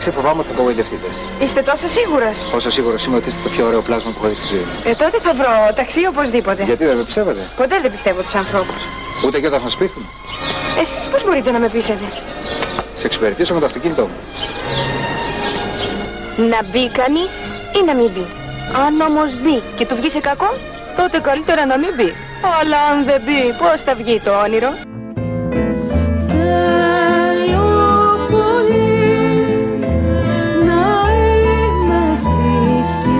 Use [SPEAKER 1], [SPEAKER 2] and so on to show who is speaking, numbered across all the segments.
[SPEAKER 1] ψάχνετε για ταξί, φοβάμαι ότι θα απογοητευτείτε.
[SPEAKER 2] Είστε τόσο σίγουρος;
[SPEAKER 1] Όσο σίγουρος είμαι ότι είστε το πιο ωραίο πλάσμα που έχω δει στη ζωή μου.
[SPEAKER 2] Ε, τότε θα βρω ταξί οπωσδήποτε.
[SPEAKER 1] Γιατί δεν με πιστεύετε,
[SPEAKER 2] Ποτέ δεν πιστεύω τους ανθρώπους.
[SPEAKER 1] ούτε και όταν σας πείθουν.
[SPEAKER 2] Εσείς πώς μπορείτε να με πείσετε;
[SPEAKER 1] Σε εξυπηρετήσω με το αυτοκίνητό μου.
[SPEAKER 2] Να μπει κανείς ή να μην μπει; Αν όμως μπει και του βγει σε κακό, τότε καλύτερα να μην μπει. Αλλά αν δεν μπει, πώς θα βγει το όνειρο;
[SPEAKER 3] Στη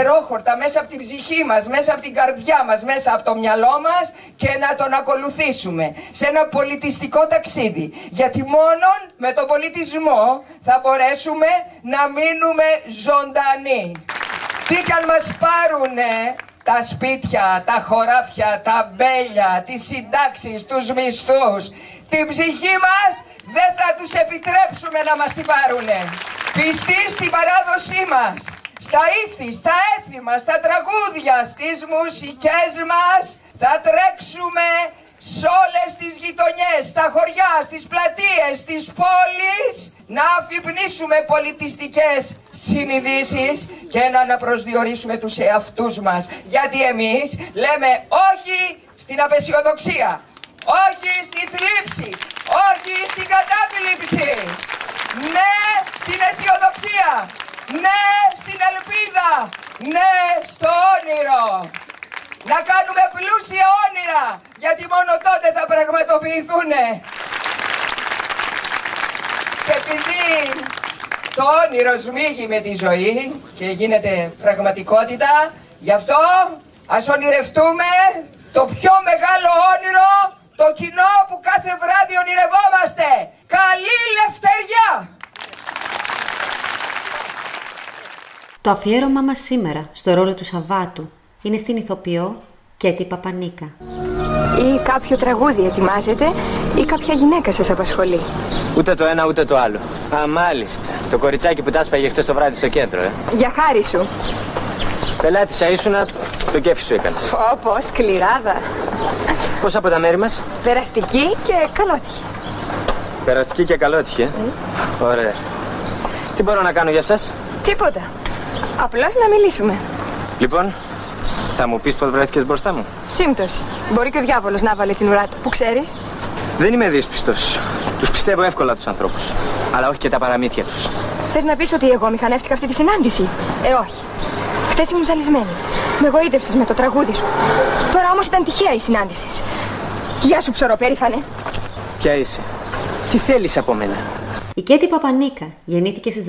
[SPEAKER 4] τα ξερόχορτα μέσα από την ψυχή μας, μέσα από την καρδιά μας, μέσα από το μυαλό μας και να τον ακολουθήσουμε σε ένα πολιτιστικό ταξίδι. Γιατί μόνο με τον πολιτισμό θα μπορέσουμε να μείνουμε ζωντανοί. Τι κι αν μας πάρουνε τα σπίτια, τα χωράφια, τα μπέλια, τις συντάξεις, τους μισθούς, την ψυχή μας δεν θα τους επιτρέψουμε να μας την πάρουνε. Πιστοί στην παράδοσή μας, στα ήθη, στα έθι μας, στα τραγούδια, στις μουσικές μας, θα τρέξουμε σε όλες τις γειτονιές, στα χωριά, στις πλατείες, στις πόλεις, να αφυπνίσουμε πολιτιστικές συνειδήσεις και να αναπροσδιορίσουμε τους εαυτούς μας. Γιατί εμείς λέμε όχι στην απεσιοδοξία, όχι στη θλίψη, όχι στην κατάθλιψη. Ναι στην αισιοδοξία, ναι στην ελπίδα, ναι στο όνειρο. Να κάνουμε πλούσια όνειρα, γιατί μόνο τότε θα πραγματοποιηθούν. Και επειδή το όνειρο σμίγει με τη ζωή και γίνεται πραγματικότητα, γι' αυτό ας ονειρευτούμε το πιο μεγάλο όνειρο Το κοινό που κάθε βράδυ ονειρευόμαστε. Καλή λευτεριά!
[SPEAKER 3] Το αφιέρωμά μας σήμερα στο ρόλο του Σαββάτου είναι στην ηθοποιό Κέτη Παπανίκα.
[SPEAKER 2] Ή κάποιο τραγούδι ετοιμάζετε ή κάποια γυναίκα σας απασχολεί.
[SPEAKER 5] Ούτε το ένα ούτε το άλλο. Α, μάλιστα. Το κοριτσάκι που τα σπαγε χτες το βράδυ στο κέντρο, ε.
[SPEAKER 2] Για χάρη σου.
[SPEAKER 5] Πελάτησα ήσουνα, το κέφι σου έκανες.
[SPEAKER 2] Πω πω, σκληράδα.
[SPEAKER 5] Πώς από τα μέρη μας;
[SPEAKER 2] Περαστική και καλότυχη.
[SPEAKER 5] Περαστική και καλότυχη, ε. Ωραία. Τι μπορώ να κάνω για σας;
[SPEAKER 2] Τίποτα. Απλώς να μιλήσουμε.
[SPEAKER 5] Λοιπόν, θα μου πεις πώς βρέθηκες μπροστά μου;
[SPEAKER 2] Σύμπτωση. Μπορεί και ο διάβολος να βάλει την ουρά του. Που ξέρεις.
[SPEAKER 5] Δεν είμαι δύσπιστος. Τους πιστεύω εύκολα τους ανθρώπους. Αλλά όχι και τα παραμύθια τους.
[SPEAKER 2] Θες να πεις ότι εγώ μηχανεύτηκα αυτή τη συνάντηση; Ε, όχι. Χθες ήμουν ζαλισμένη. Με εγωίτευσες με το τραγούδι σου. Τώρα όμως ήταν τυχαία η συνάντηση. Γεια σου ψωροπέριφανε.
[SPEAKER 5] Ποια είσαι; Τι θέλεις από μένα;
[SPEAKER 3] Η Κέτη Παπανίκα γεννήθηκε στις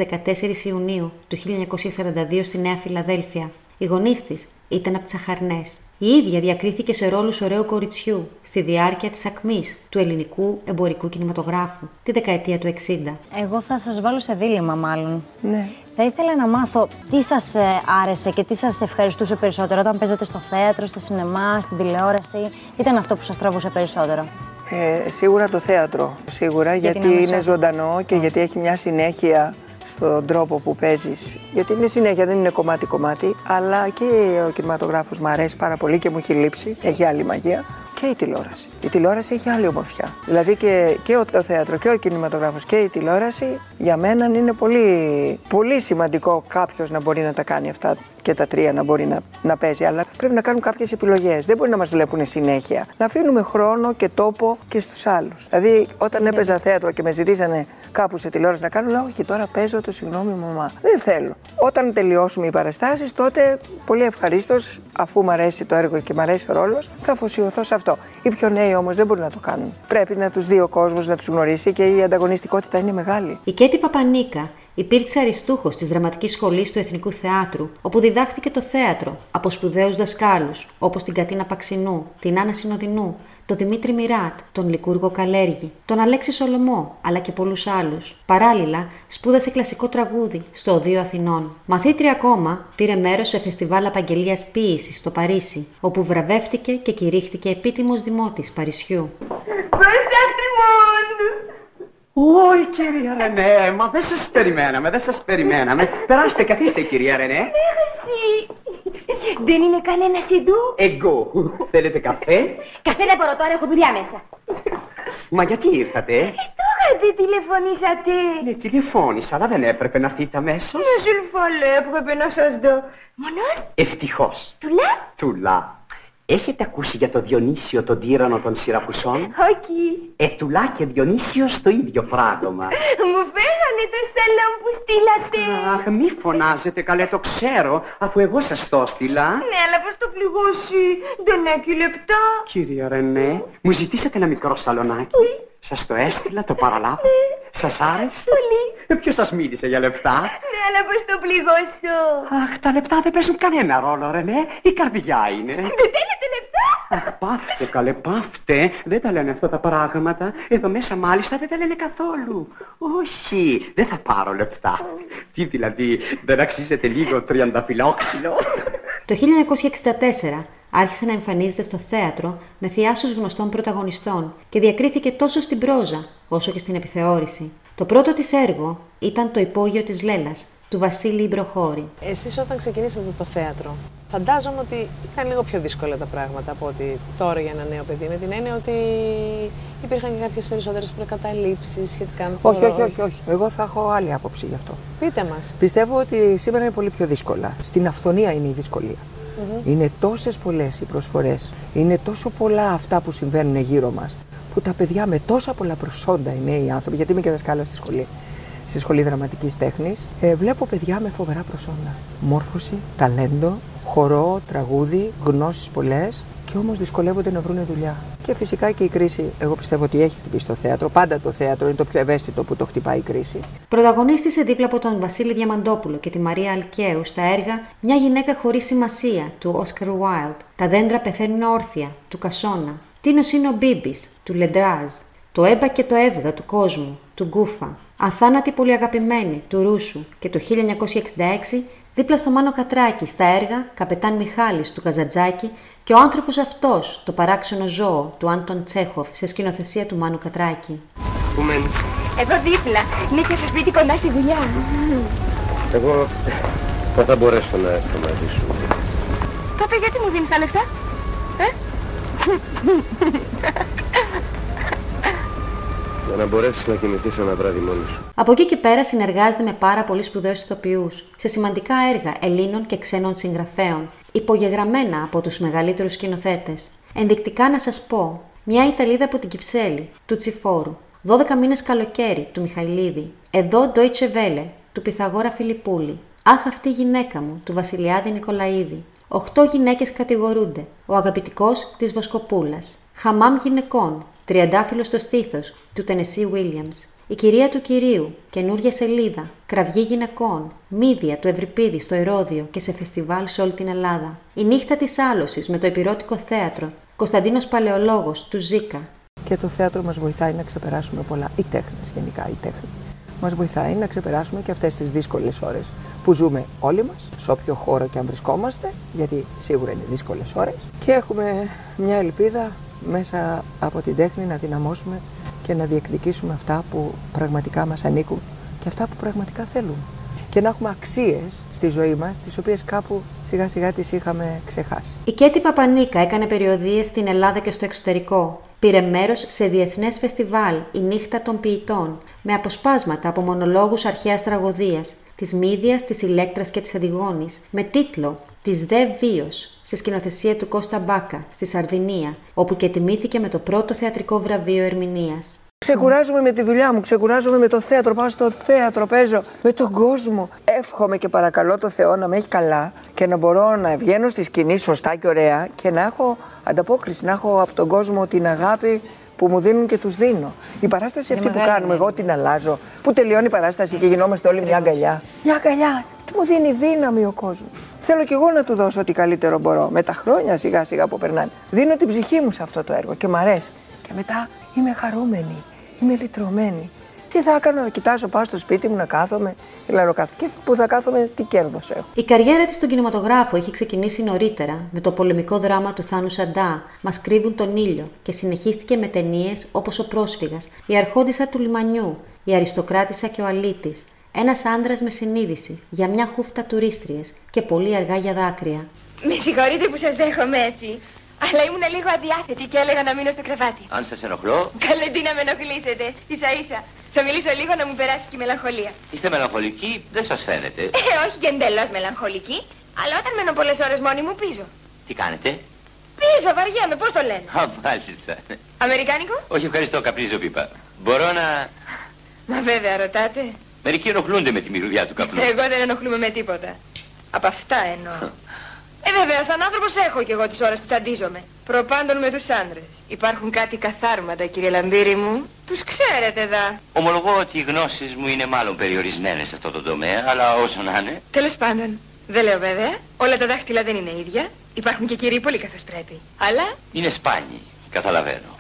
[SPEAKER 3] 14 Ιουνίου του 1942 στη Νέα Φιλαδέλφια. Οι γονείς της ήταν από τις Αχαρνές. Η ίδια διακρίθηκε σε ρόλους ωραίου κοριτσιού στη διάρκεια της ακμής του ελληνικού εμπορικού κινηματογράφου τη δεκαετία του 60.
[SPEAKER 6] Εγώ θα σας βάλω σε δίλημα μάλλον.
[SPEAKER 7] Ναι.
[SPEAKER 6] Θα ήθελα να μάθω τι σας ε, άρεσε και τι σας ευχαριστούσε περισσότερο όταν παίζατε στο θέατρο, στο σινεμά, στην τηλεόραση. Ήταν αυτό που σας τραβούσε περισσότερο.
[SPEAKER 8] Ε, σίγουρα το θέατρο. Σίγουρα
[SPEAKER 6] Για την
[SPEAKER 8] γιατί είναι
[SPEAKER 6] άμεσα.
[SPEAKER 8] ζωντανό και γιατί έχει μια συνέχεια στον τρόπο που παίζεις. Γιατί είναι συνέχεια, δεν είναι κομμάτι-κομμάτι. Αλλά και ο κινηματογράφος μου αρέσει πάρα πολύ και μου έχει λείψει. Έχει άλλη μαγεία. Και η τηλεόραση. Η τηλεόραση έχει άλλη ομορφιά. Δηλαδή και, και ο, το θέατρο και ο κινηματογράφος και η τηλεόραση για μένα είναι πολύ, πολύ σημαντικό κάποιος να μπορεί να τα κάνει αυτά και τα τρία να μπορεί να, να παίζει. Αλλά πρέπει να κάνουν κάποιες επιλογές. Δεν μπορεί να μας βλέπουν συνέχεια. Να αφήνουμε χρόνο και τόπο και στους άλλους. Δηλαδή, όταν έπαιζα θέατρο και με ζητήσανε κάπου σε τηλεόραση να κάνω, λέω: Όχι, τώρα παίζω το συγγνώμη, μαμά. Δεν θέλω. Όταν τελειώσουμε οι παραστάσεις, τότε πολύ ευχαρίστως, αφού μου αρέσει το έργο και μου αρέσει ο ρόλος, θα αφοσιωθώ σε αυτό. Οι πιο νέοι όμως δεν μπορούν να το κάνουν. Πρέπει να τους δει ο κόσμος, να τους γνωρίσει και η ανταγωνιστικότητα είναι μεγάλη.
[SPEAKER 3] Η Κέτη Παπανίκα υπήρξε αριστούχος της Δραματικής Σχολής του Εθνικού Θεάτρου, όπου διδάχθηκε το θέατρο από σπουδαίους δασκάλους, όπως την Κατίνα Παξινού, την Άννα Συνοδεινού, τον Δημήτρη Μιράτ, τον Λικούργο Καλέργη, τον Αλέξη Σολομό, αλλά και πολλούς άλλους. Παράλληλα, σπούδασε κλασικό τραγούδι στο Οδείο Αθηνών. Μαθήτρια ακόμα, πήρε μέρος σε φεστιβάλ απαγγελίας ποίησης στο Παρίσι, όπου βραβεύτηκε και κηρύχθηκε επίτιμος δημότης Παρισιού.
[SPEAKER 9] Όχι κυρία Ρενέ, μα δεν σας περιμέναμε, δεν σας περιμέναμε. Περάστε, καθίστε κυρία Ρενέ.
[SPEAKER 10] Δεν είναι κανένα εδώ.
[SPEAKER 9] Εγώ. Θέλετε καφέ;
[SPEAKER 10] Καφέ δεν μπορώ τώρα, έχω δουλειά μέσα.
[SPEAKER 9] Μα γιατί ήρθατε;
[SPEAKER 10] Τώρα δεν τηλεφωνήσατε.
[SPEAKER 9] Ναι, τηλεφώνησα, αλλά δεν έπρεπε να έρθείτε αμέσως.
[SPEAKER 10] Ναι, ζουλφαλέ, έπρεπε να σας δω. Μονός,
[SPEAKER 9] Ευτυχώς.
[SPEAKER 10] τουλά,
[SPEAKER 9] Τουλά. Έχετε ακούσει για το Διονύσιο τον τύρανο των Σιρακουσών;
[SPEAKER 10] όχι.
[SPEAKER 9] Ε, τουλά και Διονύσιος το ίδιο πράγμα.
[SPEAKER 10] Μου φέρανε το σαλόν που στείλατε.
[SPEAKER 9] Αχ, μη φωνάζετε, καλέ, το ξέρω, αφού εγώ σας το έστειλα.
[SPEAKER 10] Ναι, αλλά πώς το πληγώσει. Δεν έχει λεπτά.
[SPEAKER 9] Κυρία Ρενέ, μου ζητήσατε ένα μικρό σαλονάκι. Σας το έστειλα, το παραλάβω. Σας άρεσε.
[SPEAKER 10] Πολύ.
[SPEAKER 9] Ε, Ποιος σας μίλησε για λεπτά.
[SPEAKER 10] Ναι, αλλά πώς το πληγώσω.
[SPEAKER 9] Αχ, τα λεπτά δεν παίζουν κανένα ρόλο, Ρενέ. Η καρδιά είναι.
[SPEAKER 10] Δεν θέλετε λεπτά.
[SPEAKER 9] Αχ, πάφτε, καλέ, πάφτε. Δεν τα λένε αυτά τα πράγματα. Εδώ μέσα μάλιστα δεν τα λένε καθόλου. Όχι, δεν θα πάρω λεπτά. Τι δηλαδή, δεν αξίζεται λίγο τριανταφυλόξυλο;
[SPEAKER 3] Το 1964 άρχισε να εμφανίζεται στο θέατρο με θειάσους γνωστών πρωταγωνιστών και διακρίθηκε τόσο στην πρόζα όσο και στην επιθεώρηση. Το πρώτο της έργο ήταν το υπόγειο της Λέλας, του Βασίλη Ιμπροχώρη.
[SPEAKER 11] Εσείς όταν ξεκινήσατε το θέατρο, φαντάζομαι ότι ήταν λίγο πιο δύσκολα τα πράγματα από ότι τώρα για ένα νέο παιδί, με την έννοια ότι υπήρχαν και κάποιες περισσότερες προκαταλήψεις σχετικά με το
[SPEAKER 8] Όχι, όχι,
[SPEAKER 11] ρόλο.
[SPEAKER 8] όχι, όχι. Εγώ θα έχω άλλη άποψη γι' αυτό.
[SPEAKER 11] Πείτε μας.
[SPEAKER 8] Πιστεύω ότι σήμερα είναι πολύ πιο δύσκολα. Στην αυθονία είναι η δυσκολία.
[SPEAKER 11] Μμμ.
[SPEAKER 8] Είναι τόσες πολλές οι προσφορές, είναι τόσο πολλά αυτά που συμβαίνουν γύρω μας, που τα παιδιά με τόσα πολλά προσόντα, οι νέοι άνθρωποι, γιατί είμαι και δασκάλας στη σχολή, στη σχολή δραματικής τέχνης, ε, βλέπω παιδιά με φοβερά προσόντα. Μόρφωση, ταλέντο, χορό, τραγούδι, γνώσεις πολλές και όμως δυσκολεύονται να βρουν δουλειά. Και φυσικά και η κρίση, εγώ πιστεύω ότι έχει χτυπήσει το θέατρο. Πάντα το θέατρο είναι το πιο ευαίσθητο που το χτυπάει η κρίση.
[SPEAKER 3] Πρωταγωνίστησε δίπλα από τον Βασίλη Διαμαντόπουλο και τη Μαρία Αλκαίου στα έργα Μια γυναίκα χωρίς σημασία του Όσκαρ Wilde, Τα δέντρα πεθαίνουν όρθια του Κασόνα, Τίνος είναι ο Μπίμπης, του Λεντράζ. Το έμπα και το έβγα του κόσμου, του Γκούφα. Αθάνατη πολυαγαπημένη, του Ρούσου. Και το 1966 δίπλα στο Μάνο Κατράκη στα έργα Καπετάν Μιχάλης του Καζατζάκη και ο άνθρωπος αυτός, το παράξενο ζώο του Άντων Τσέχοφ σε σκηνοθεσία του Μάνου Κατράκη.
[SPEAKER 12] Πού μένεις;
[SPEAKER 2] Εδώ δίπλα. Νίκια σε σπίτι κοντά στη δουλειά.
[SPEAKER 12] Εγώ δεν θα μπορέσω να έρθω μαζί σου.
[SPEAKER 2] Τότε γιατί μου δίνεις τα λεφτά, ε;
[SPEAKER 12] Για να μπορέσεις να κοιμηθείς ένα βράδυ μόνη σου.
[SPEAKER 3] Από εκεί και πέρα συνεργάζεται με πάρα πολύ σπουδαίους ηθοποιούς σε σημαντικά έργα Ελλήνων και ξένων συγγραφέων, υπογεγραμμένα από τους μεγαλύτερους σκηνοθέτες. Ενδεικτικά να σας πω, μια Ιταλίδα από την Κυψέλη, του Τσιφόρου, 12 μήνες καλοκαίρι, του Μιχαηλίδη, εδώ Deutsche Welle, του Πυθαγόρα Φιλιππούλη, Αχ αυτή η γυναίκα μου, του Βασιλιάδη Νικολαίδη, Οχτώ γυναίκες κατηγορούνται, ο αγαπητικός της Βοσκοπούλας, Χαμάμ γυναικών, Τριαντάφυλλος στο στήθος, του Τενεσί Williams, η κυρία του κυρίου, καινούρια σελίδα, κραυγή γυναικών, μύδια του Ευρυπίδη στο Ερόδιο και σε φεστιβάλ σε όλη την Ελλάδα. Η νύχτα της άλωσης με το επιρώτικο θέατρο, Κωνσταντίνος Παλαιολόγος του Ζήκα.
[SPEAKER 8] Και το θέατρο μας βοηθάει να ξεπεράσουμε πολλά, οι τέχνες γενικά, η τέχνη. Μας βοηθάει να ξεπεράσουμε και αυτές τις δύσκολες ώρες που ζούμε όλοι μας, σε όποιο χώρο και αν βρισκόμαστε, γιατί σίγουρα είναι δύσκολες ώρες. Και έχουμε μια ελπίδα μέσα από την τέχνη να δυναμώσουμε και να διεκδικήσουμε αυτά που πραγματικά μας ανήκουν και αυτά που πραγματικά θέλουμε. Και να έχουμε αξίες στη ζωή μας, τις οποίες κάπου σιγά σιγά τις είχαμε ξεχάσει.
[SPEAKER 3] Η Κέτη Παπανίκα έκανε περιοδίες στην Ελλάδα και στο εξωτερικό. Πήρε μέρος σε διεθνές φεστιβάλ «Η νύχτα των ποιητών» με αποσπάσματα από μονολόγους αρχαίας τραγωδίας, της Μύδιας, της Ηλέκτρας και της Αντιγόνης, με τίτλο «Της δε βίος» σε σκηνοθεσία του Κώστα Μπάκα, στη Σαρδινία, όπου και τιμήθηκε με το πρώτο θεατρικό βραβείο ερμηνείας.
[SPEAKER 8] Ξεκουράζομαι με τη δουλειά μου, ξεκουράζομαι με το θέατρο, πάω στο θέατρο, παίζω με τον κόσμο. Εύχομαι και παρακαλώ το Θεό να με έχει καλά και να μπορώ να βγαίνω στη σκηνή σωστά και ωραία και να έχω ανταπόκριση, να έχω από τον κόσμο την αγάπη που μου δίνουν και τους δίνω. Η παράσταση αυτή που κάνουμε, εγώ την αλλάζω, που τελειώνει η παράσταση και γινόμαστε όλοι μια αγκαλιά. Μια αγκαλιά, τι μου δίνει δύναμη ο κόσμος. Θέλω κι εγώ να του δώσω ό,τι καλύτερο μπορώ. Με τα χρόνια σιγά σιγά που περνάνε. Δίνω την ψυχή μου σε αυτό το έργο και μ' αρέσει. Και μετά είμαι χαρούμενη, είμαι λυτρωμένη. Τι θα έκανα να κοιτάζω, πάω στο σπίτι μου να κάθομαι, κάτω. Και που θα κάθομαι, τι κέρδος έχω.
[SPEAKER 3] Η καριέρα της στον κινηματογράφο είχε ξεκινήσει νωρίτερα με το πολεμικό δράμα του Θάνου Σαντά, Μας κρύβουν τον ήλιο, και συνεχίστηκε με ταινίες όπως Ο Πρόσφυγας, Η Αρχόντισα του Λιμανιού, Η Αριστοκράτησα και ο Αλήτης, Ένας άντρα με συνείδηση, Για μια χούφτα τουρίστριες και πολύ αργά για δάκρυα.
[SPEAKER 2] Με συγχωρείτε που σας δέχομαι έτσι. Αλλά ήμουν λίγο αδιάθετη και έλεγα να μείνω στο κρεβάτι.
[SPEAKER 13] Αν σας ενοχλώ.
[SPEAKER 2] Καλέ τι να με ενοχλήσετε. σα ίσα. Θα μιλήσω λίγο να μου περάσει και η μελαγχολία.
[SPEAKER 13] Είστε μελαγχολικοί, δεν σας φαίνεται.
[SPEAKER 2] Ε, όχι και εντελώς μελαγχολική, αλλά όταν μένω πολλές ώρες μόνη μου πίζω.
[SPEAKER 13] Τι κάνετε;
[SPEAKER 2] Πίζω, βαριέμαι, πώς το λένε;
[SPEAKER 13] Α, μάλιστα.
[SPEAKER 2] Αμερικάνικο;
[SPEAKER 13] Όχι, ευχαριστώ, καπνίζω πίπα. Μπορώ να...
[SPEAKER 2] Μα βέβαια, ρωτάτε.
[SPEAKER 13] Μερικοί ενοχλούνται με τη μυρουδιά του καπνού.
[SPEAKER 2] Εγώ δεν ενοχλούμε με τίποτα. Από αυτά εννοώ. Ε, βέβαια, σαν άνθρωπος έχω κι εγώ τις ώρες που τσαντίζομαι. Προπάντων με τους άντρες. Υπάρχουν κάτι καθάρματα, κύριε Λαμπύρη μου. Τους ξέρετε δα.
[SPEAKER 13] Ομολογώ ότι οι γνώσεις μου είναι μάλλον περιορισμένες σε αυτό το τομέα, αλλά όσο να είναι.
[SPEAKER 2] Τέλος πάντων. Δεν λέω βέβαια. Όλα τα δάχτυλα δεν είναι ίδια. Υπάρχουν και κύριοι πολύ καθώς πρέπει. Αλλά...
[SPEAKER 13] Είναι σπάνιοι. Καταλαβαίνω.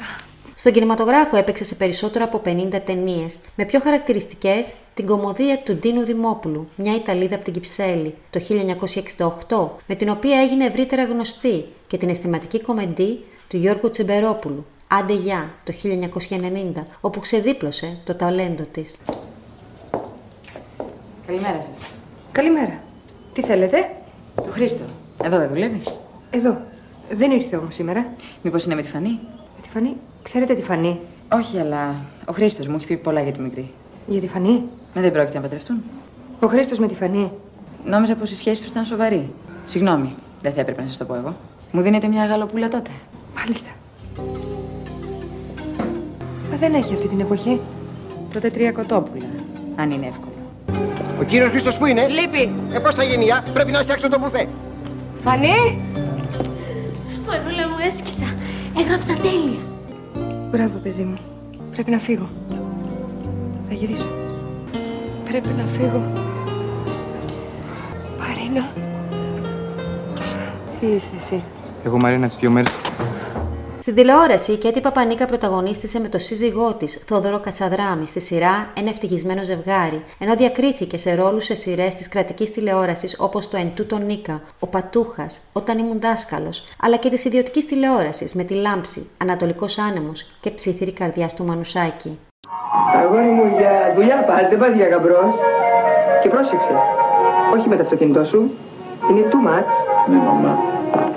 [SPEAKER 3] Στον κινηματογράφο έπαιξε σε περισσότερο από 50 ταινίες, με πιο χαρακτηριστικές την κομμωδία του Ντίνου Δημόπουλου, μια Ιταλίδα από την Κυψέλη, το 1968, με την οποία έγινε ευρύτερα γνωστή, και την αισθηματική κομμεντή του Γιώργου Τσεμπερόπουλου, Άντε Γεια, το 1990, όπου ξεδίπλωσε το ταλέντο της.
[SPEAKER 14] Καλημέρα σας.
[SPEAKER 2] Καλημέρα. Τι θέλετε;
[SPEAKER 14] Το Χρήστο. Εδώ δεν δουλεύεις;
[SPEAKER 2] Εδώ. Δεν ήρθε όμως σήμερα.
[SPEAKER 14] Μήπως είναι με τη Φανή;
[SPEAKER 2] Με τη Φανή; Ξέρετε τη Φανή;
[SPEAKER 14] Όχι, αλλά ο Χρήστος μου έχει πει πολλά για τη μικρή.
[SPEAKER 2] Για τη Φανή;
[SPEAKER 14] Μα δεν πρόκειται να παντρευτούν.
[SPEAKER 2] Ο Χρήστος με τη Φανή.
[SPEAKER 14] Νόμιζα πως η σχέση τους ήταν σοβαρή. Συγγνώμη, δεν θα έπρεπε να σας το πω εγώ. Μου δίνετε μια γαλοπούλα τότε.
[SPEAKER 2] Μάλιστα. Μα δεν έχει αυτή την εποχή.
[SPEAKER 14] Τότε τρία κοτόπουλα, αν είναι εύκολο.
[SPEAKER 12] Ο κύριος Χρήστος πού είναι;
[SPEAKER 2] Λείπει.
[SPEAKER 12] Ε, πώς θα γίνει, α; Πρέπει να είσαι έξω το μπουφέ.
[SPEAKER 2] Φανή!
[SPEAKER 15] Μανούλα μου έσκυσα. Έγραψα τέλεια.
[SPEAKER 2] Μπράβο, παιδί μου. Πρέπει να φύγω. Θα γυρίσω. Πρέπει να φύγω. Μαρίνα. Τι είσαι εσύ;
[SPEAKER 16] Εγώ Μαρίνα τις δύο μέρες
[SPEAKER 3] Στην τηλεόραση η Κέτη Παπανίκα πρωταγωνίστησε με το σύζυγό της, Θόδωρο Κατσαδράμι, στη σειρά Ένα ευτυχισμένο ζευγάρι, ενώ διακρίθηκε σε ρόλους σε σειρές της κρατικής τηλεόρασης όπως το Εν τούτο Νίκα, Ο Πατούχας, Όταν ήμουν δάσκαλος, αλλά και της ιδιωτικής τηλεόρασης με τη Λάμψη, Ανατολικός Άνεμος και Ψήθυρη Καρδιάς του Μανουσάκη.
[SPEAKER 4] Αγόρι μου, για δουλειά πας, δεν πας για γαμπρός. Και πρόσεξε, όχι με το αυτοκίνητό σου. Είναι too much.
[SPEAKER 16] Ναι, μαμά.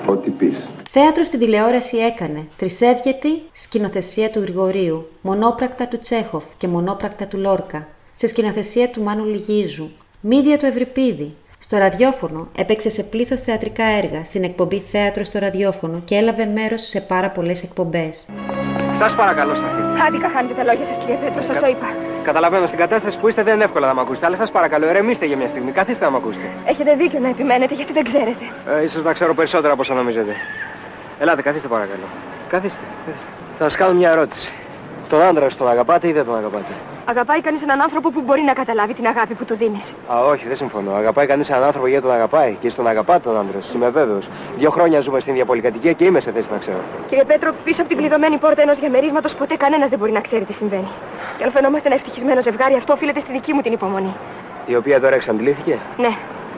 [SPEAKER 16] Ό,τι πεις.
[SPEAKER 3] Θέατρος στην τηλεόραση έκανε Τρισεύγετη, σκηνοθεσία του Γρηγορίου, μονόπρακτα του Τσέχοφ και μονόπρακτα του Λόρκα, σε σκηνοθεσία του Μάνου Λιγίζου, μύδια του Ευρυπίδη. Στο ραδιόφωνο έπαιξε σε πλήθος θεατρικά έργα στην εκπομπή Θέατρο στο ραδιόφωνο και έλαβε μέρος σε πάρα πολλές εκπομπές.
[SPEAKER 5] Σας παρακαλώ, σταθείτε.
[SPEAKER 2] Άδικα χάνετε τα λόγια σας κύριε Πέτρο, σας το είπα.
[SPEAKER 5] Καταλαβαίνω στην κατάσταση που είστε δεν είναι εύκολο να μ' ακούσετε, αλλά σας παρακαλώ, ερεμήστε για μια στιγμή. Καθίστε να μ' ακούσετε.
[SPEAKER 2] Έχετε δίκιο να επιμένετε γιατί δεν ξέρετε.
[SPEAKER 5] Ε, ίσως να ξέρω περισσότερα από όσα νομίζετε. Ελάτε, καθίστε παρακαλώ. Καθίστε, καθίστε. Θα σας κάνω μια ερώτηση. Τον άντρα σου τον αγαπάτε ή δεν τον αγαπάτε;
[SPEAKER 2] Αγαπάει κανείς έναν άνθρωπο που μπορεί να καταλάβει την αγάπη που του δίνεις;
[SPEAKER 5] Α, όχι, δεν συμφωνώ. Αγαπάει κανείς έναν άνθρωπο γιατί τον αγαπάει και στον αγαπάτε τον άντρα σας. Είμαι βέβαιος. Δύο χρόνια ζούμε στην ίδια πολυκατοικία και είμαι σε θέση να ξέρω.
[SPEAKER 2] Κύριε Πέτρο, πίσω από την κλειδωμένη πόρτα ενός διαμερίσματος ποτέ κανένας δεν μπορεί να ξέρει τι συμβαίνει. Και αν φαινόμαστε ένα ευτυχισμένο ζευγάρι, αυτό οφείλεται στη δική μου την υπομονή.
[SPEAKER 5] Η οποία τώρα εξαντλήθηκε;
[SPEAKER 2] Ναι,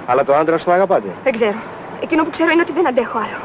[SPEAKER 5] Αλλά τον άντρα σου τον αγαπάτε;
[SPEAKER 2] δεν ξέρω. Εκείνο που ξέρω είναι ότι δεν αντέχω άλλο.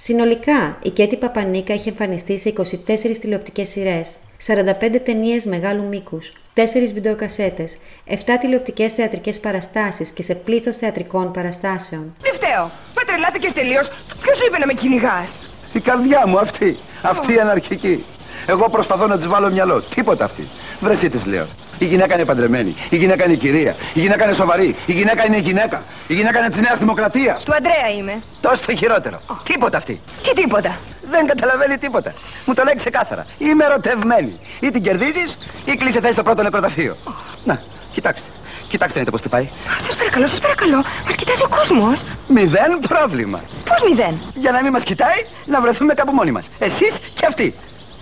[SPEAKER 3] Συνολικά, η Κέτη Παπανίκα έχει εμφανιστεί σε 24 τηλεοπτικές σειρές, 45 ταινίες μεγάλου μήκους, 4 βιντεοκασέτες, 7 τηλεοπτικές θεατρικές παραστάσεις και σε πλήθος θεατρικών παραστάσεων.
[SPEAKER 4] Τι φταίω; Μα τρελάθηκες τελείως. Ποιος σου είπε να με κυνηγάς;
[SPEAKER 16] Η καρδιά μου αυτή. Αυτή η αναρχική. Εγώ προσπαθώ να της βάλω μυαλό. Τίποτα αυτή. Βρε εσύ της λέω. Η γυναίκα είναι παντρεμένη. Η γυναίκα είναι κυρία. Η γυναίκα είναι σοβαρή. Η γυναίκα είναι γυναίκα. Η γυναίκα είναι της Νέας Δημοκρατίας.
[SPEAKER 4] Του Αντρέα είμαι.
[SPEAKER 16] Τόσο το χειρότερο. Τίποτα αυτή.
[SPEAKER 4] Τι τίποτα.
[SPEAKER 16] Δεν καταλαβαίνει τίποτα. Μου το λέει ξεκάθαρα. Είμαι ερωτευμένη. Ή την κερδίζεις ή κλείσε θέση στο πρώτο νεκροταφείο. Να, κοιτάξτε. Κοιτάξτε να δείτε πώς τι πάει.
[SPEAKER 4] Σας παρακαλώ, σας παρακαλώ. Μας κοιτάζει ο κόσμος.
[SPEAKER 16] Μηδέν πρόβλημα.
[SPEAKER 4] Πώς μηδέν;
[SPEAKER 16] Για να μην μας κοιτάει, να βρεθούμε κάπου μόνοι μας. Εσείς και αυτοί.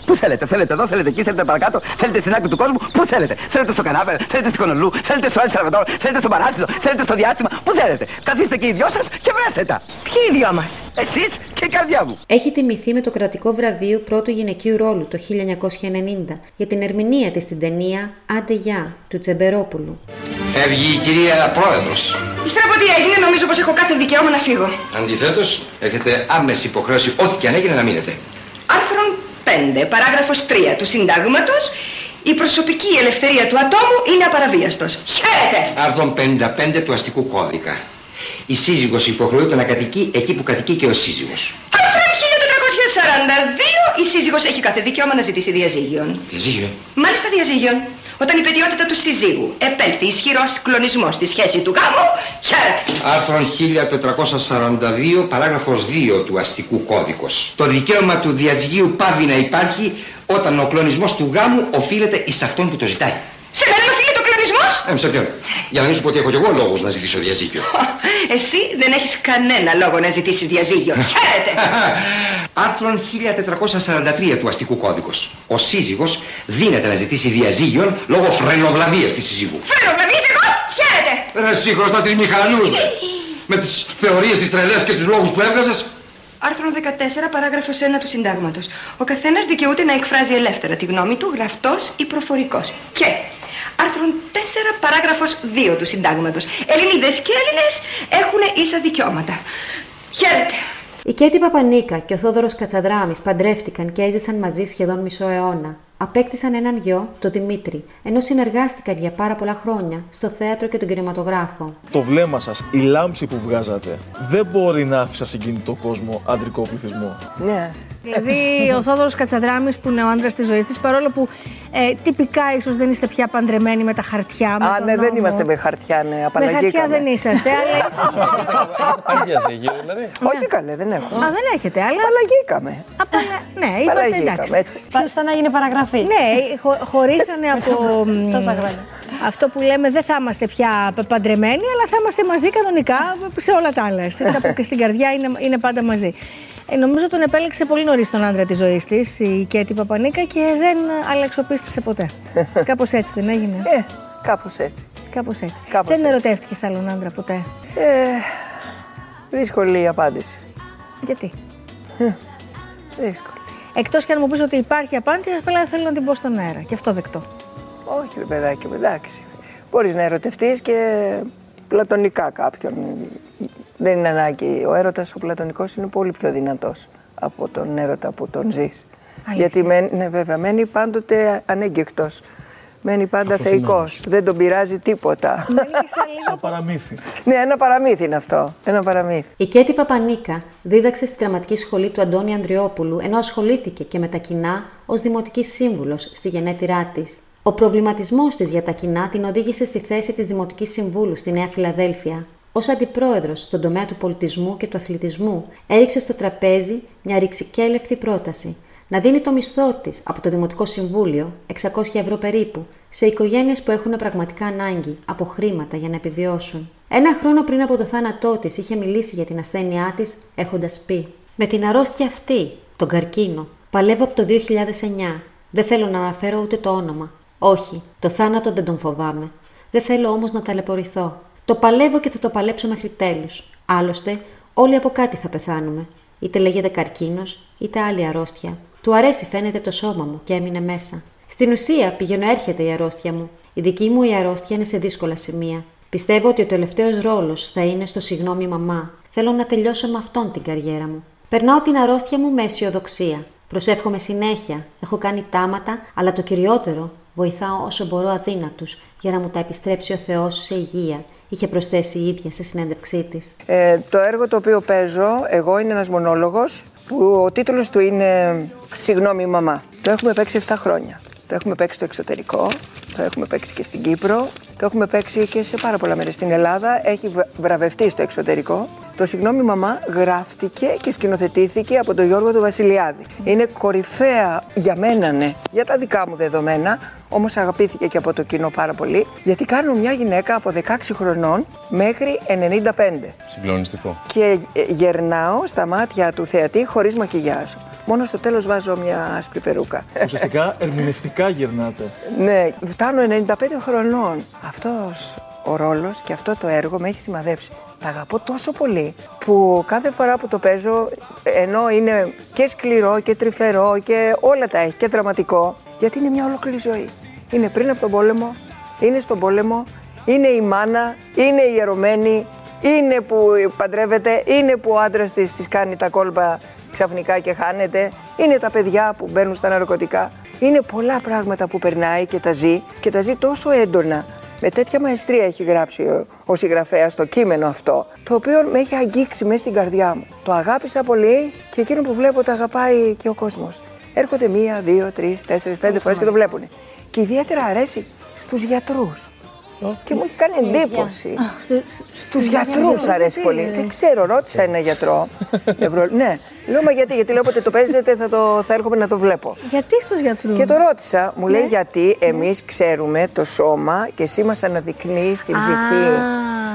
[SPEAKER 16] Πού θέλετε, θέλετε εδώ, θέλετε εκεί, θέλετε παρακάτω, θέλετε στην άκρη του κόσμου, πού θέλετε. Θέλετε στο κανάπε, θέλετε στην Κονολού, θέλετε στο Ελσαρβατόρ, θέλετε στο Παράσιτο, θέλετε στο διάστημα, πού θέλετε. Καθίστε και οι δυο σας και βρέστε τα.
[SPEAKER 4] Ποιοι οι δυο μας;
[SPEAKER 16] Εσείς και η καρδιά μου.
[SPEAKER 3] Έχει τιμηθεί με το κρατικό βραβείο πρώτου γυναικείου ρόλου το 1990 για την ερμηνεία της στην ταινία «Άντε γεια» του Τσεμπερόπουλου.
[SPEAKER 17] Φεύγει η κυρία Πρόεδρος.
[SPEAKER 2] Ύστερα από τι έγινε, νομίζω πως έχω κάθε δικαίωμα να φύγω.
[SPEAKER 17] Αντιθέτως, έχετε άμεση υποχρέωση ό,τι και αν έγινε να μείνετε.
[SPEAKER 2] Άρθρον 5, παράγραφος 3 του Συντάγματος, η προσωπική ελευθερία του ατόμου είναι απαραβίαστος. Χαίρετε!
[SPEAKER 17] Άρθρο 55 του αστικού κώδικα. Η σύζυγος υποχρεούται να κατοικεί εκεί που κατοικεί και ο σύζυγος.
[SPEAKER 2] Άρθρον 1442, η σύζυγος έχει κάθε δικαίωμα να ζητήσει διαζύγιον.
[SPEAKER 17] Διαζύγιο.
[SPEAKER 2] Μάλιστα διαζύγιον. Όταν η παιδιότητα του συζύγου επέλθει ισχυρός κλονισμός στη σχέση του γάμου, χαίρετε.
[SPEAKER 17] Άρθρο 1442, παράγραφος 2 του αστικού κώδικος. Το δικαίωμα του διαζυγίου πάβει να υπάρχει όταν ο κλονισμός του γάμου οφείλεται εις αυτόν που το ζητάει.
[SPEAKER 2] Σε μένα οφείλει το κλονισμός.
[SPEAKER 17] Ε, σε ποιον. Για να μην σου πω ότι έχω κι εγώ λόγους να ζητήσω διαζύγιο.
[SPEAKER 2] Εσύ δεν έχεις κανένα λόγο να ζητήσεις διαζύγιο. Χαίρετε.
[SPEAKER 17] Άρθρο 1443 του αστικού κώδικος. Ο σύζυγος δίνεται να ζητήσει διαζύγιο λόγω φρενοβλαβίας της σύζυγου.
[SPEAKER 2] Φέρω βλαβείς εγώ. Χαίρετε.
[SPEAKER 17] Ρε εσύ χρωστάς τις μηχανούς ρε. Με τις θεωρίες τις τρελές και τους λόγους που έβγαζες.
[SPEAKER 2] Άρθρο 14, παράγραφος 1 του Συντάγματος. Ο καθένας δικαιούται να εκφράζει ελεύθερα τη γνώμη του, γραπτός ή προφορικός. Και άρθρο 4, παράγραφος 2 του Συντάγματος. Ελληνίδες και Έλληνες έχουν ίσα δικαιώματα. Χαίρετε.
[SPEAKER 3] Η Κέτη Παπανίκα και ο Θόδωρος Κατσαδράμης παντρεύτηκαν και έζησαν μαζί σχεδόν μισό αιώνα. Απέκτησαν έναν γιο, τον Δημήτρη, ενώ συνεργάστηκαν για πάρα πολλά χρόνια στο θέατρο και τον κινηματογράφο.
[SPEAKER 18] Το βλέμμα σας, η λάμψη που βγάζατε, δεν μπορεί να άφησα συγκινητό κόσμο αντρικό πληθυσμό.
[SPEAKER 8] Ναι.
[SPEAKER 19] Δηλαδή, ο Θόδωρος Κατσαδράμης που είναι ο άντρας της ζωής της, παρόλο που ε, τυπικά ίσως δεν είστε πια παντρεμένοι με τα χαρτιά. Με
[SPEAKER 8] Α,
[SPEAKER 19] τον
[SPEAKER 8] ναι, δεν
[SPEAKER 19] νόμο.
[SPEAKER 8] είμαστε με χαρτιά, ναι,
[SPEAKER 19] Με
[SPEAKER 8] απαλλαγήκαμε.
[SPEAKER 19] χαρτιά δεν είσαστε, αλλά
[SPEAKER 18] Άγια ζυγείο, δηλαδή.
[SPEAKER 8] Όχι καλέ, δεν έχω.
[SPEAKER 19] Α, δεν έχετε, αλλά...
[SPEAKER 8] Απαλλαγήκαμε.
[SPEAKER 19] Απαλα... Ναι, είπατε
[SPEAKER 8] Απαλλαγήκαμε,
[SPEAKER 19] εντάξει.
[SPEAKER 8] έτσι.
[SPEAKER 6] Σαν να γίνει παραγραφή.
[SPEAKER 19] Ναι, χω- χωρίσανε από μ,
[SPEAKER 6] Τόσα χρόνια.
[SPEAKER 19] αυτό που λέμε δεν θα είμαστε πια π- παντρεμένοι, αλλά θα είμαστε μαζί κανονικά σε όλα τα άλλα. Στην από και στην καρδιά είναι, είναι πάντα μαζί. Ε, νομίζω τον επέλεξε πολύ νωρίς τον άντρα της ζωής της, η Κέτη Παπανίκα, και δεν αλλαξοπίστησε ποτέ. Κάπως έτσι δεν έγινε;
[SPEAKER 8] Ε, κάπως έτσι.
[SPEAKER 19] Κάπως έτσι.
[SPEAKER 8] Κάπως
[SPEAKER 19] δεν
[SPEAKER 8] έτσι.
[SPEAKER 19] ερωτεύτηκες άλλον άντρα ποτέ;
[SPEAKER 8] Ε, δύσκολη η απάντηση.
[SPEAKER 19] Γιατί;
[SPEAKER 8] Δύσκολη.
[SPEAKER 19] Εκτός και αν μου πεις ότι υπάρχει απάντηση, απλά θέλω να την πω στον αέρα. Και αυτό δεκτό.
[SPEAKER 8] Όχι, ρε παιδάκι μου, εντάξει. Μπορείς να ερωτευτείς και πλατωνικά κάποιον. Δεν είναι ανάγκη. Ο έρωτας ο πλατωνικός είναι πολύ πιο δυνατός από τον έρωτα που τον ζεις. Γιατί μένει, ναι, βέβαια, μένει πάντοτε ανέγκεκτο. Μένει πάντα
[SPEAKER 18] Αυτό
[SPEAKER 8] θεϊκός. Δεν τον πειράζει τίποτα.
[SPEAKER 18] Σαν παραμύθι.
[SPEAKER 8] ναι, ένα παραμύθι είναι αυτό. Ένα παραμύθι.
[SPEAKER 3] Η Κέτη Παπανίκα δίδαξε στη δραματική σχολή του Αντώνη Ανδριόπουλου, ενώ ασχολήθηκε και με τα κοινά ως δημοτική σύμβουλος στη γενέτειρά της. Ο προβληματισμός της για τα κοινά την οδήγησε στη θέση της Δημοτικής Συμβούλου στη Νέα Φιλαδέλφια. Ω αντιπρόεδρος στον τομέα του πολιτισμού και του αθλητισμού, έριξε στο τραπέζι μια ρηξικέλευθη πρόταση να δίνει το μισθό της από το Δημοτικό Συμβούλιο, 600 ευρώ περίπου, σε οικογένειες που έχουν πραγματικά ανάγκη από χρήματα για να επιβιώσουν. Ένα χρόνο πριν από το θάνατό της, είχε μιλήσει για την ασθένειά της, έχοντας πει: Με την αρρώστια αυτή, τον καρκίνο, παλεύω από το 2009. Δεν θέλω να αναφέρω ούτε το όνομα. Όχι, το θάνατο δεν τον φοβάμαι. Δεν θέλω όμως να ταλαιπωρηθώ. Το παλεύω και θα το παλέψω μέχρι τέλους. Άλλωστε, όλοι από κάτι θα πεθάνουμε. Είτε λέγεται καρκίνος, είτε άλλη αρρώστια. Του αρέσει φαίνεται το σώμα μου και έμεινε μέσα. Στην ουσία πηγαίνω έρχεται η αρρώστια μου. Η δική μου η αρρώστια είναι σε δύσκολα σημεία. Πιστεύω ότι ο τελευταίος ρόλος θα είναι στο συγγνώμη μαμά. Θέλω να τελειώσω με αυτόν την καριέρα μου. Περνάω την αρρώστια μου με αισιοδοξία. Προσεύχομαι συνέχεια. Έχω κάνει τάματα, αλλά το κυριότερο, βοηθάω όσο μπορώ αδύνατους για να μου τα επιστρέψει ο Θεός σε υγεία, είχε προσθέσει η ίδια σε συνέντευξή της.
[SPEAKER 8] Ε, το έργο το οποίο παίζω εγώ είναι ένας μονόλογος που ο τίτλος του είναι «Συγγνώμη μαμά». Το έχουμε παίξει 7 χρόνια. Το έχουμε παίξει στο εξωτερικό, το έχουμε παίξει και στην Κύπρο, το έχουμε παίξει και σε πάρα πολλά μέρη στην Ελλάδα. Έχει βρα- βραβευτεί στο εξωτερικό. Το «Συγγνώμη μαμά» γράφτηκε και σκηνοθετήθηκε από τον Γιώργο του Βασιλιάδη. Είναι κορυφαία για μένα, ναι, για τα δικά μου δεδομένα, όμως αγαπήθηκε και από το κοινό πάρα πολύ, γιατί κάνουν μια γυναίκα από 16 χρονών μέχρι 95
[SPEAKER 18] Συγκλονιστικό.
[SPEAKER 8] και ε, γερνάω στα μάτια του θεατή χωρίς μακιγιάζ. Μόνο στο τέλος βάζω μια άσπρη περούκα.
[SPEAKER 18] Ουσιαστικά ερμηνευτικά γυρνάτε.
[SPEAKER 8] ναι, φτάνω 95 χρονών. Αυτός ο ρόλος και αυτό το έργο με έχει σημαδέψει. Τα αγαπώ τόσο πολύ που κάθε φορά που το παίζω, ενώ είναι και σκληρό και τρυφερό και όλα τα έχει και δραματικό, γιατί είναι μια ολόκληρη ζωή. Είναι πριν από τον πόλεμο, είναι στον πόλεμο, είναι η μάνα, είναι η ιερωμένη, είναι που παντρεύεται, είναι που ο άντρας της της κάνει τα κόλπα ξαφνικά και χάνεται, είναι τα παιδιά που μπαίνουν στα ναρκωτικά. Είναι πολλά πράγματα που περνάει και τα ζει και τα ζει τόσο έντονα. Με τέτοια μαεστρία έχει γράψει ο, ο συγγραφέας το κείμενο αυτό, το οποίο με έχει αγγίξει μέσα στην καρδιά μου. Το αγάπησα πολύ και εκείνο που βλέπω το αγαπάει και ο κόσμος. Έρχονται μία, δύο, τρεις, τέσσερις, πέντε φορές και το βλέπουν. Και ιδιαίτερα αρέσει στους γιατρούς. Και μου έχει κάνει εντύπωση. Στους γιατρούς αρέσει πολύ. Δεν ξέρω, ρώτησα ένα γιατρό. νευρο- Ναι, λέω μα γιατί, γιατί λέω όποτε το παίζετε θα, το, θα έρχομαι να το βλέπω.
[SPEAKER 19] Γιατί στους γιατρούς;
[SPEAKER 8] Και το ρώτησα, μου λέει γιατί εμείς ξέρουμε το σώμα και εσύ μας αναδεικνύεις την ψυχή.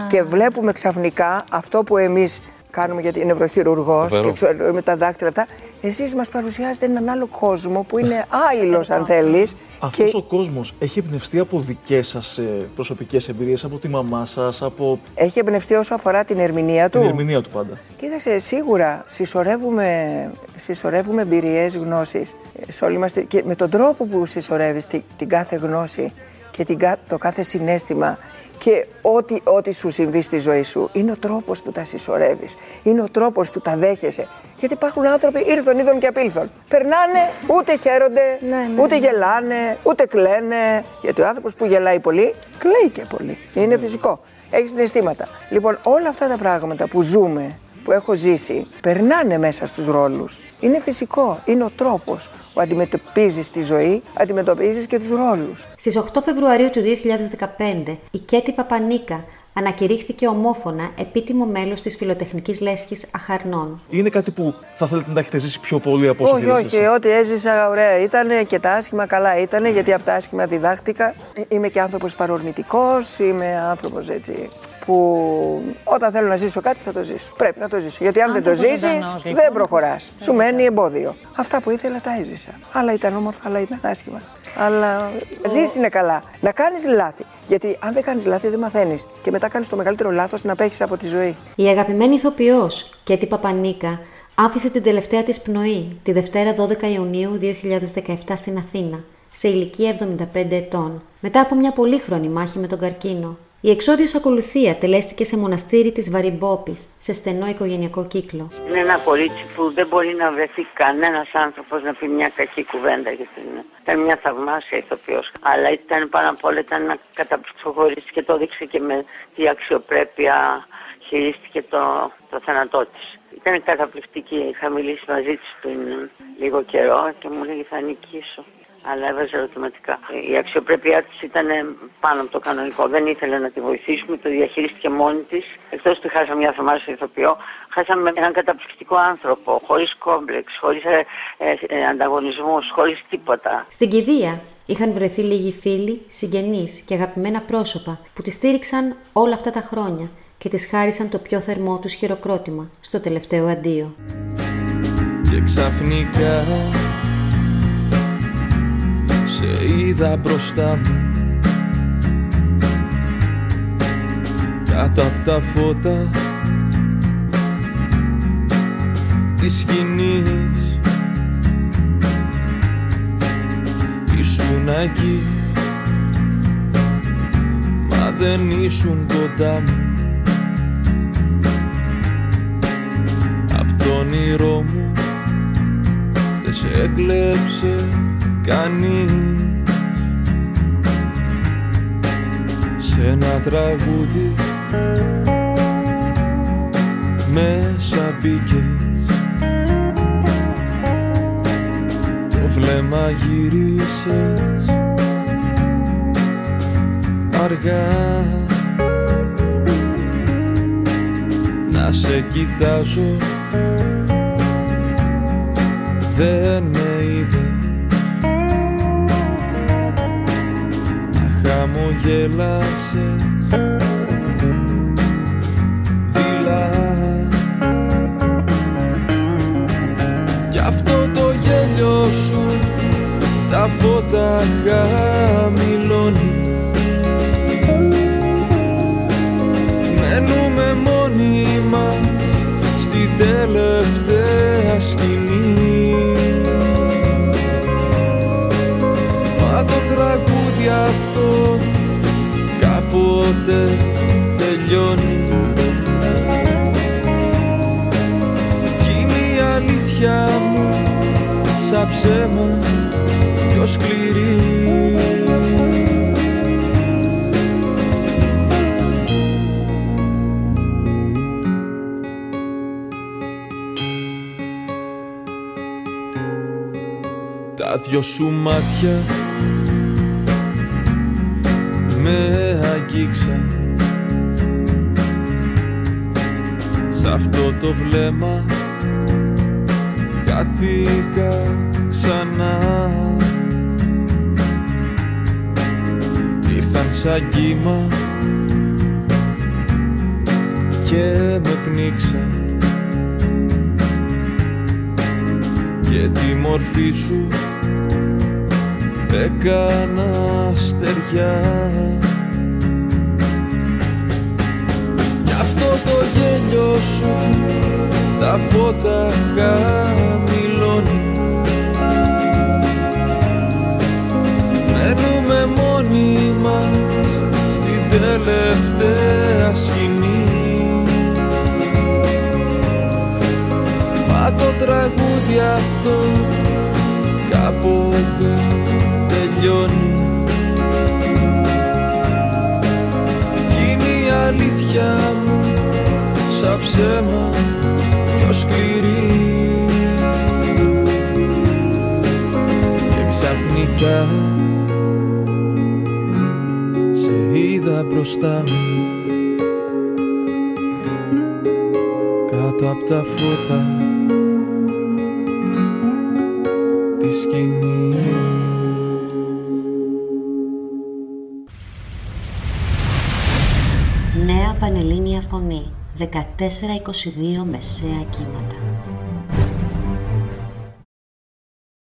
[SPEAKER 8] Και βλέπουμε ξαφνικά αυτό που εμείς κάνουμε γιατί είναι νευροχειρουργός
[SPEAKER 18] Φοβερό.
[SPEAKER 8] και ξέρω, με τα δάχτυλα αυτά. Εσείς μας παρουσιάζετε έναν άλλο κόσμο που είναι άειλος αν θέλεις.
[SPEAKER 18] Αυτός ο κόσμος έχει εμπνευστεί από δικές σας προσωπικές εμπειρίες, από τη μαμά σας, από
[SPEAKER 8] Έχει εμπνευστεί όσο αφορά την ερμηνεία του.
[SPEAKER 18] την ερμηνεία του πάντα.
[SPEAKER 8] Κοίταξε, σίγουρα συσσωρεύουμε, συσσωρεύουμε εμπειρίες, γνώσεις. Σε όλη μας τη- και με τον τρόπο που συσσωρεύεις την, την κάθε γνώση και την, κα- το κάθε συνέστημα και ό,τι, ό,τι σου συμβεί στη ζωή σου είναι ο τρόπος που τα συσσωρεύεις. Είναι ο τρόπος που τα δέχεσαι. Γιατί υπάρχουν άνθρωποι ήρθον, είδων και απήλθον. Περνάνε, ούτε χαίρονται, ούτε γελάνε, ούτε κλαίνε. Γιατί ο άνθρωπος που γελάει πολύ, κλαίει και πολύ. Είναι φυσικό. Έχεις συναισθήματα. Λοιπόν, όλα αυτά τα πράγματα που ζούμε που έχω ζήσει περνάνε μέσα στους ρόλους. Είναι φυσικό, είναι ο τρόπος που αντιμετωπίζεις τη ζωή, αντιμετωπίζεις και τους ρόλους.
[SPEAKER 3] Στις 8 Φεβρουαρίου του 2015, η Κέτη Παπανίκα ανακηρύχθηκε ομόφωνα επίτιμο μέλος της φιλοτεχνικής λέσχης Αχαρνών.
[SPEAKER 18] Είναι κάτι που θα θέλετε να τα έχετε ζήσει πιο πολύ από όσο
[SPEAKER 8] όχι,
[SPEAKER 18] έχετε
[SPEAKER 8] όχι, ό,τι έζησα ωραία ήταν και τα άσχημα καλά ήταν, γιατί από τα άσχημα διδάχτηκα. Ε, Είμαι και άνθρωπος παρορμητικός, είμαι άνθρωπος έτσι που όταν θέλω να ζήσω κάτι θα το ζήσω. Πρέπει να το ζήσω. Γιατί αν δεν το
[SPEAKER 6] Άνθρωπος
[SPEAKER 8] ζήσεις
[SPEAKER 6] ζωντανός, λοιπόν.
[SPEAKER 8] δεν προχωράς. Σου μένει εμπόδιο. Αυτά που ήθελα τα έζησα. Άλλα ήταν όμορφα, άλλα ήταν άσχημα. Αλλά ζήσεις είναι καλά. Να κάνεις λάθη. Γιατί αν δεν κάνεις λάθη δεν μαθαίνεις. Και μετά κάνεις το μεγαλύτερο λάθος να απέχεις από τη ζωή.
[SPEAKER 3] Η αγαπημένη ηθοποιός Κέτη Παπανίκα άφησε την τελευταία της πνοή τη Δευτέρα 12 Ιουνίου 2017 στην Αθήνα, σε ηλικία 75 ετών, μετά από μια πολύχρονη μάχη με τον καρκίνο. Η εξόδιος ακολουθία τελέστηκε σε μοναστήρι της Βαριμπόπης, σε στενό οικογενειακό κύκλο.
[SPEAKER 20] Είναι ένα κορίτσι που δεν μπορεί να βρεθεί κανένας άνθρωπος να πει μια κακή κουβέντα για την... Ήταν μια θαυμάσια ηθοποιός, αλλά ήταν πάνω απ' όλα ήταν ένα καταπληκτικό κορίτσι και το έδειξε και με τι αξιοπρέπεια χειρίστηκε το, το θάνατό της. Ήταν καταπληκτική, είχα μιλήσει μαζί της πριν λίγο καιρό και μου λέγει θα νικήσω αλλά έβαζε ερωτηματικά. Η αξιοπρέπειά της ήταν πάνω από το κανονικό. Δεν ήθελε να τη βοηθήσουμε, το διαχειρίστηκε μόνη της. Εκτός ότι χάσαμε μια θεμάσια ηθοποιό, χάσαμε έναν καταπληκτικό άνθρωπο, χωρίς κόμπλεξ, χωρίς ε, ε, ε, ανταγωνισμούς, χωρίς τίποτα.
[SPEAKER 3] Στην κηδεία είχαν βρεθεί λίγοι φίλοι, συγγενείς και αγαπημένα πρόσωπα που τη στήριξαν όλα αυτά τα χρόνια και της χάρισαν το πιο θερμό τους χειροκρότημα στο τελευταίο αντίο.
[SPEAKER 21] Και ξαφνικά σε είδα μπροστά μου. Κάτω απ' τα φώτα της σκηνής. Ήσουν εκεί Μα δεν ήσουν κοντά μου. Απ' το όνειρό μου Δεν σε έκλεψε κανείς σε ένα τραγούδι μέσα μπήκες. Το βλέμμα γυρίσες αργά. Να σε κοιτάζω. Δεν με είδες χαμογέλασες δειλά Κι αυτό το γέλιο σου τα φώτα χαμηλώνει. Μένουμε μόνοι μας στη τελευταία σκηνή. Μα το τραγούδι αυτό κάποτε τελειώνει. Κι είναι η αλήθεια μου σαν ψέμα πιο σκληρή. Τα δυο σου μάτια με αγγίξα Σ' αυτό το βλέμμα χάθηκα ξανά. Ήρθαν σαν κύμα και με πνίξαν. Και τη μορφή σου έκανα στεριά αυτό το γέλιο σου. Τα φώτα χαμηλώνει. Μένουμε μόνοι μας στην τελευταία σκηνή. Μα το τραγούδι αυτό ψέμα πιο σκληρή. Και ξαφνικά σε είδα μπροστά μου. Κάτω απ' τα φώτα
[SPEAKER 3] 4,22 μεσαία κύματα.